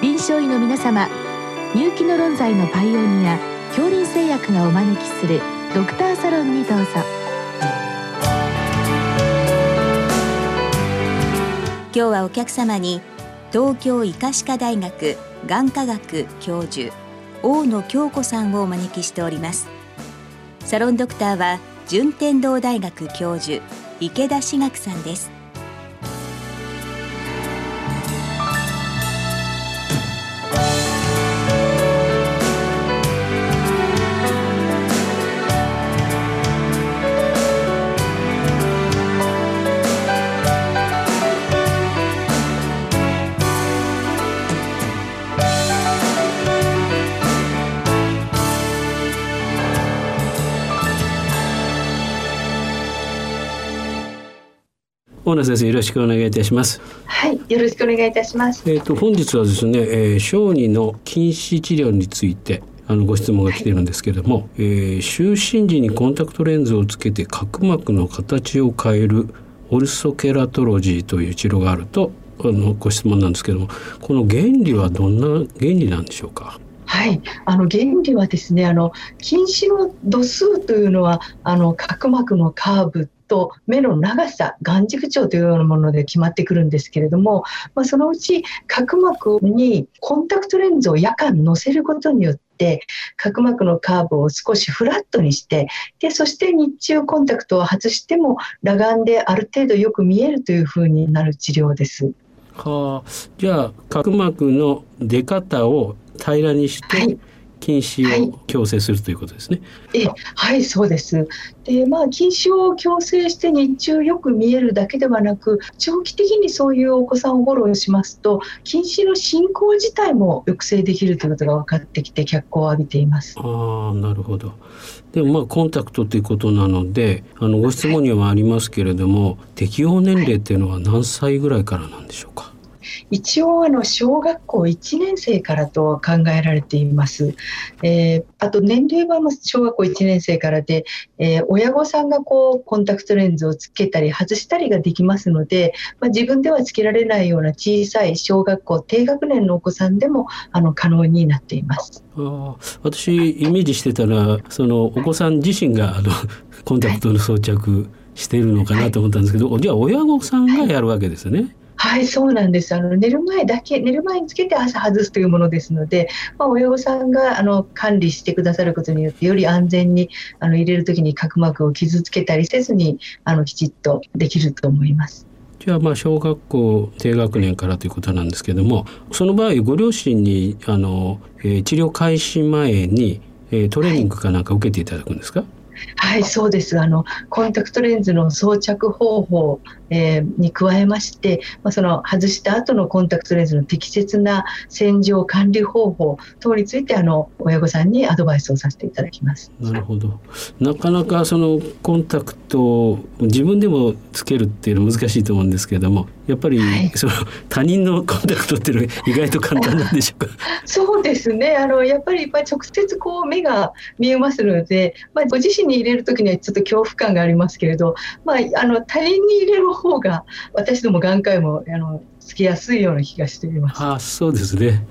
臨床医の皆様入気の論剤のパイオニア恐林製薬がお招きするドクターサロンにどうぞ。今日はお客様に東京医科歯科大学眼科学教授大野京子さんをお招きしております。サロンドクターは順天堂大学教授池田志学さんです。大野先生よろしくお願いいたします。はいよろしくお願いいたします。えっ、ー、と本日はですね、えー、小児の禁止治療についてあのご質問が来ているんですけれども、はい、えー、就寝時にコンタクトレンズをつけて角膜の形を変えるオルソケラトロジーという治療があるとあのご質問なんですけれどもこの原理はどんな原理なんでしょうか？はい、あの原理はですねあの近視の度数というのはあの角膜のカーブと目の長さ眼軸長というようなもので決まってくるんですけれども、まあ、そのうち角膜にコンタクトレンズを夜間乗せることによって角膜のカーブを少しフラットにしてでそして日中コンタクトを外しても裸眼である程度よく見えるというふうになる治療です。はあ、じゃあ角膜の出方を平らにして、はい禁止を強制するということですね。はい、えはいそうです。でまあ禁止を強制して日中よく見えるだけではなく長期的にそういうお子さんをフォローしますと禁止の進行自体も抑制できるということが分かってきて脚光を浴びています。ああなるほど。でもまあコンタクトということなのであのご質問にはありますけれども、はい、適用年齢っていうのは何歳ぐらいからなんでしょうか？一応あの小学校1年生からと考えられています。えー、あと年齢は小学校1年生からで、えー、親御さんがこうコンタクトレンズをつけたり外したりができますので、まあ、自分ではつけられないような小さい小学校低学年のお子さんでもあの可能になっています。あ私イメージしてたらそのお子さん自身があのコンタクトの装着しているのかなと思ったんですけど、はい、じゃあ親御さんがやるわけですね。はいはい、そうなんです。あの寝る前だけ、寝る前につけて朝外すというものですので、まあ、親御さんがあの管理してくださることによって、より安全にあの入れるときに角膜を傷つけたりせずに、あのきちっとできると思います。じゃあまあ小学校低学年からということなんですけどもその場合ご両親にあの、えー、治療開始前に、えー、トレーニングかなんか受けていただくんですか、はいはい、そうです。あのコンタクトレンズの装着方法、えー、に加えまして、まあ、その外した後のコンタクトレンズの適切な洗浄管理方法等についてあの親御さんにアドバイスをさせていただきます。なるほど。なかなかそのコンタクトを自分でもつけるっていうのは難しいと思うんですけれども、やっぱり、はい、その他人のコンタクトっていうのは意外と簡単なんでしょうか？そうですね。あのやっぱりやっぱり直接こう目が見えますので、まあご自身に入れる時にはちょっと恐怖感がありますけれど、まああの他人に入れる方が私ども眼科医もあのつきやすいような気がしています。あ、そうですね。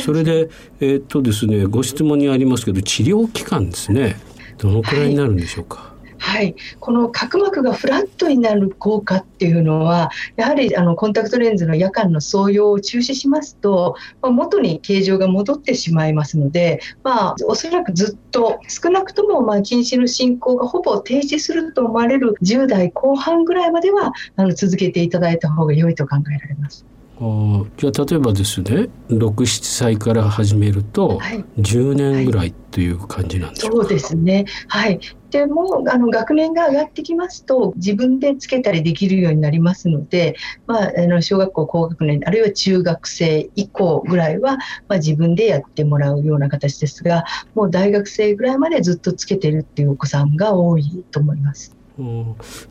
それでえー、っとですね、ご質問にありますけど治療期間ですね。どのくらいになるんでしょうか？はいはい、この角膜がフラットになる効果っていうのはやはりあのコンタクトレンズの夜間の装用を中止しますと、まあ、元に形状が戻ってしまいますので、まあ、おそらくずっと少なくともまあ近視の進行がほぼ停止すると思われる10代後半ぐらいまではあの続けていただいた方が良いと考えられます。あじゃあ例えばですね67歳から始めると10年ぐらいという感じなんでしょうか、はい、そうですね。はい。でもあの学年が上がってきますと自分でつけたりできるようになりますので、まあ、あの小学校高学年あるいは中学生以降ぐらいは、まあ、自分でやってもらうような形ですがもう大学生ぐらいまでずっとつけてるっていうお子さんが多いと思います。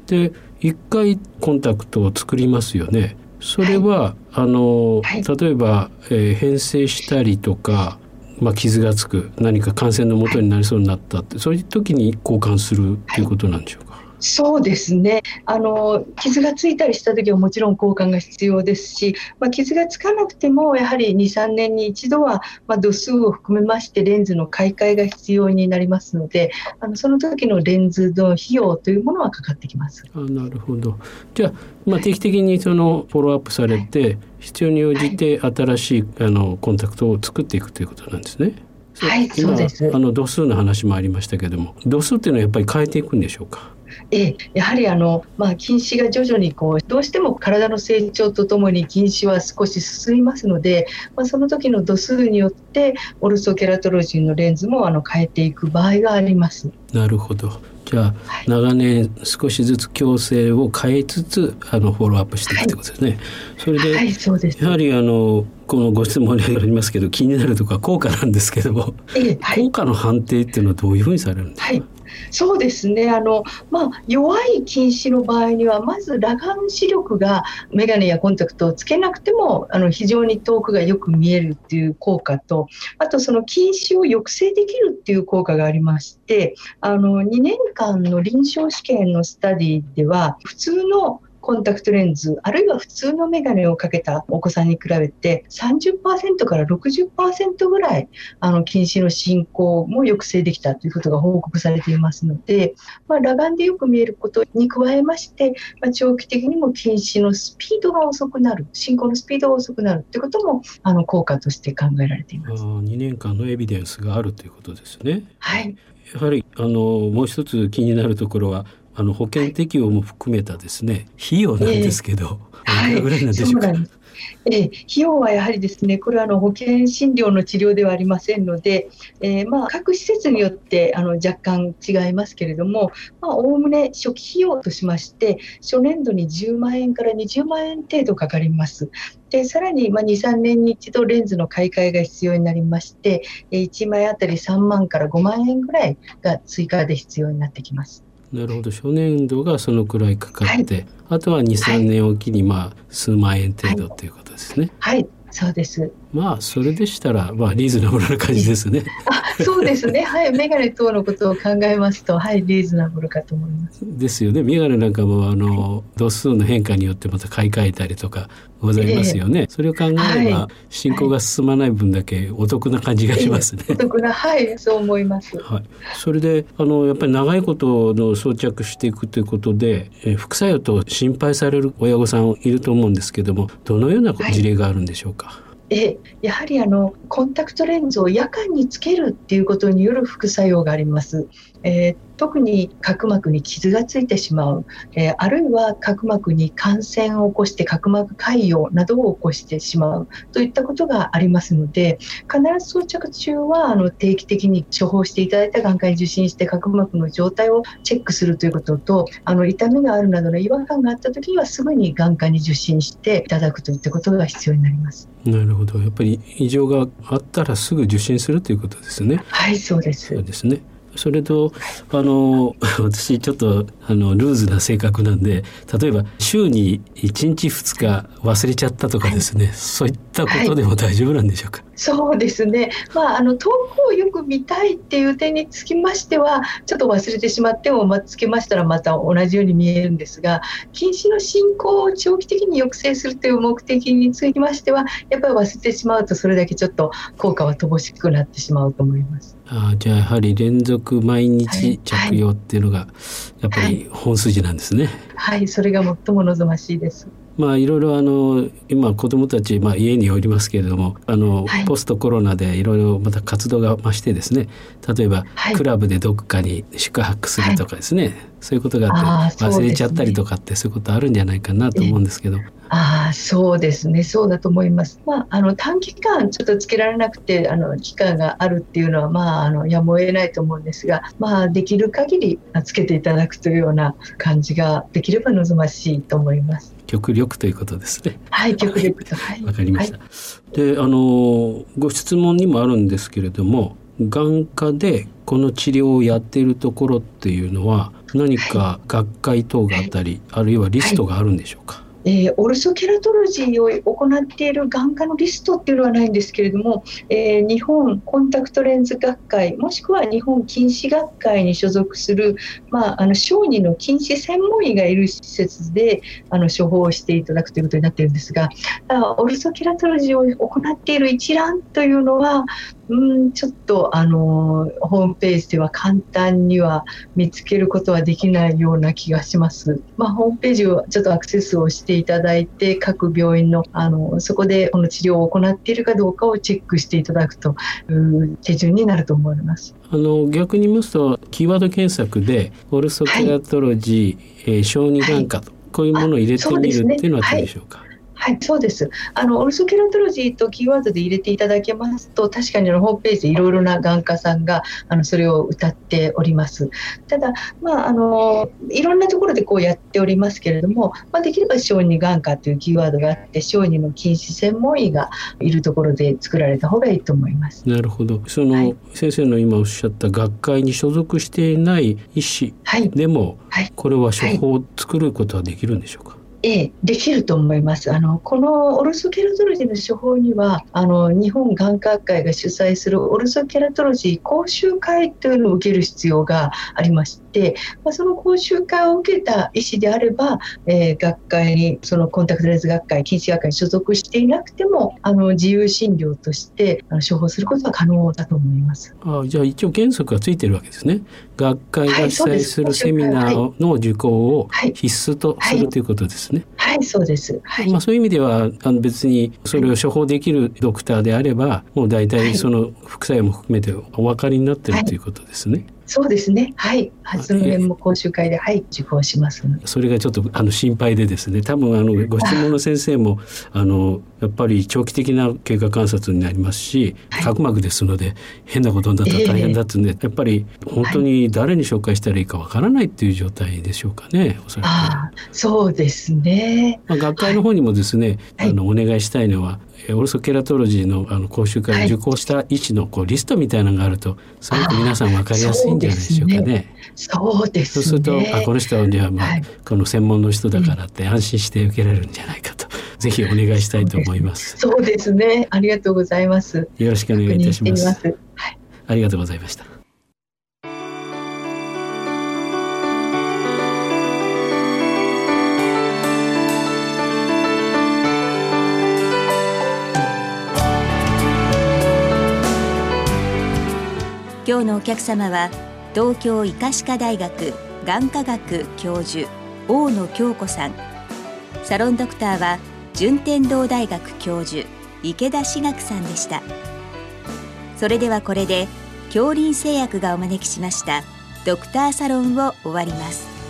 で1回コンタクトを作りますよね。それは、はい、あの、はい、例えば、えー、変性したりとか、まあ、傷がつく何か感染のもとになりそうになったって、そういう時に交換するということなんでしょうか？そうですねあの傷がついたりした時はもちろん交換が必要ですし、まあ、傷がつかなくてもやはり23年に一度は、まあ、度数を含めましてレンズの買い替えが必要になりますのであのその時のレンズの費用というものはかかってきます。あなるほどじゃあ、まあ、定期的にそのフォローアップされて、はい、必要に応じて新しい、あのコンタクトを作っていくということなんですね。はい、そうです。あの度数の話もありましたけども、度数っていうのはやっぱり変えていくんでしょうか？ええ、やはりあの、まあ、近視が徐々にこうどうしても体の成長とともに近視は少し進みますので、まあ、その時の度数によってオルソケラトロジンのレンズもあの変えていく場合があります。なるほど。じゃあ、はい、長年少しずつ矯正を変えつつあのフォローアップしていくとい。うことですね。はい、それではい、そうです。やはりあのこのご質問にありますけど気になるとか効果なんですけども、えはい、効果の判定っていうのはどういうふうにされるんですか、はいそうですね。あの、まあ、弱い近視の場合にはまず裸眼視力が眼鏡やコンタクトをつけなくてもあの非常に遠くがよく見えるっていう効果とあとその近視を抑制できるっていう効果がありましてあの2年間の臨床試験のスタディでは普通のコンタクトレンズあるいは普通のメガネをかけたお子さんに比べて30%から60%ぐらいあの近視の進行も抑制できたということが報告されていますので、まあ、裸眼でよく見えることに加えまして、まあ、長期的にも近視のスピードが遅くなる進行のスピードが遅くなるということもあの効果として考えられています。あ2年間のエビデンスがあるということですね。はいやはりあのもう一つ気になるところはあの保険適用も含めたですね、費用なんですけど、えー、ぐらいなんでしょうか？はいえー、費用はやはりですねこれはあの保険診療の治療ではありませんので、えー、まあ、各施設によってあの若干違いますけれどもおおむね初期費用としまして初年度に10万円から20万円程度かかります。でさらに、まあ、23年に一度レンズの買い替えが必要になりまして1枚あたり3万から5万円ぐらいが追加で必要になってきます。なるほど初年度がそのくらいかかって、はい、あとは23年おきにまあ数万円程度ということですね。はい、はいそうです。まあそれでしたらまあリーズナブルな感じですね。あ、そうですね。はい、メガネ等のことを考えますと、はい、リーズナブルかと思います。ですよね。メガネなんかもあの度数の変化によってまた買い替えたりとかございますよね。えー、それを考えれば、はい、進行が進まない分だけお得な感じがしますね。えー、お得なはいそう思います。はい。それであのやっぱり長いことの装着していくということで、えー、副作用と心配される親御さんいると思うんですけども、どのような事例があるんでしょうか？はいえやはりあのコンタクトレンズを夜間につけるっていうことによる副作用があります。えー、特に角膜に傷がついてしまう、えー、あるいは角膜に感染を起こして角膜潰瘍などを起こしてしまうといったことがありますので必ず装着中はあの定期的に処方していただいた眼科に受診して角膜の状態をチェックするということとあの痛みがあるなどの違和感があった時にはすぐに眼科に受診していただくといったことが必要になります。なるほどやっぱり異常があったらすぐ受診するということですね。はいそうです。そうですね。それとあの 私ちょっとあのルーズな性格なんで例えば週に1日2日忘れちゃったとかですね、はい、そういったことでも大丈夫なんでしょうか、はい、そうですね、まあ、あの遠くをよく見たいっていう点につきましてはちょっと忘れてしまっても、まあ、つけましたらまた同じように見えるんですが近視の進行を長期的に抑制するという目的につきましてはやっぱり忘れてしまうとそれだけちょっと効果は乏しくなってしまうと思います。あじゃあやはり連続毎日着用っていうのがやっぱり本筋なんですね。はい、はい、それが最も望ましいです。まあいろいろあの今子どもたち、まあ、家におりますけれどもあの、はい、ポストコロナでいろいろまた活動が増してですね例えば、はい、クラブでどこかに宿泊するとかですね、はい、そういうことがあって忘れちゃったりとかってそういうことあるんじゃないかなと思うんですけど。ああそうですねそうだと思います。まあ、あの短期間ちょっとつけられなくてあの期間があるっていうのはまああのやむを得ないと思うんですが、まあ、できる限りつけていただくというような感じができれば望ましいと思います。極力ということですね。はい、極力と。はい、わかりました。はい、で、あのご質問にもあるんですけれども、眼科でこの治療をやっているところっていうのは何か学会等があったり、はい、あるいはリストがあるんでしょうか？えー、オルソケラトロジーを行っている眼科のリストっていうのはないんですけれども、えー、日本コンタクトレンズ学会もしくは日本近視学会に所属する、まあ、あの小児の近視専門医がいる施設であの処方していただくということになっているんですがオルソケラトロジーを行っている一覧というのはうんちょっとあのホームページでは簡単には見つけることはできないような気がします。まあ、ホームページをちょっとアクセスをしていただいて各病院のあのそこでこの治療を行っているかどうかをチェックしていただくという手順になると思います。あの逆に言いますとキーワード検索でオルソケラトロジー、はい、えー、小児眼科と、こういうものを入れてみるっていうのはどうでしょうか？はい、そうです。あのオルソケラトロジーとキーワードで入れていただけますと、確かにあのホームページでいろいろな眼科さんがあのそれを歌っております。ただ、まああのいろんなところでこうやっておりますけれども、まあ、できれば小児眼科というキーワードがあって、小児の近視専門医がいるところで作られた方がいいと思います。なるほど。その、はい、先生の今おっしゃった学会に所属していない医師でも、はいはい、これは処方を作ることはできるんでしょうか？ええ、できると思います。あのこのオルソケラトロジーの処方にはあの日本眼科学会が主催するオルソケラトロジー講習会というのを受ける必要がありまして、まあ、その講習会を受けた医師であれば、えー、学会にそのコンタクトレンズ学会近視学会に所属していなくてもあの自由診療としてあの処方することは可能だと思います。あじゃあ一応原則がついてるわけですね。学会が主催するセミナーの受講を必須とするということですね。はい、そうです。はい、まあそういう意味ではあの別にそれを処方できるドクターであれば、もう大体その副作用も含めてお分かりになってるということですね。そうですね。はい。発明も講習会で、はい、受講します。それがちょっとあの心配でですね。多分あのご質問の先生も あのやっぱり長期的な経過観察になりますし、角膜ですので変なことになったら大変だってんで、えー、やっぱり本当に誰に紹介したらいいかわからないっていう状態でしょうかね。おそらく。あそうですね。まあ学会の方にもですね、はい、あのお願いしたいのはオルソケラトロジーのあの講習会を受講した医師のこうリストみたいなのがあるとすごく皆さん分かりやすいんじゃないでしょうかね。そうです、ね、そうするとあこの人にはまあ、はい、この専門の人だからって安心して受けられるんじゃないかと。ぜひお願いしたいと思います。そうですね。ありがとうございます。よろしくお願いいたします。ますはい、ありがとうございました。今日のお客様は東京医科歯科大学眼科学教授大野京子さん。サロンドクターは順天堂大学教授池田志学さんでした。それではこれで恐林製薬がお招きしましたドクターサロンを終わります。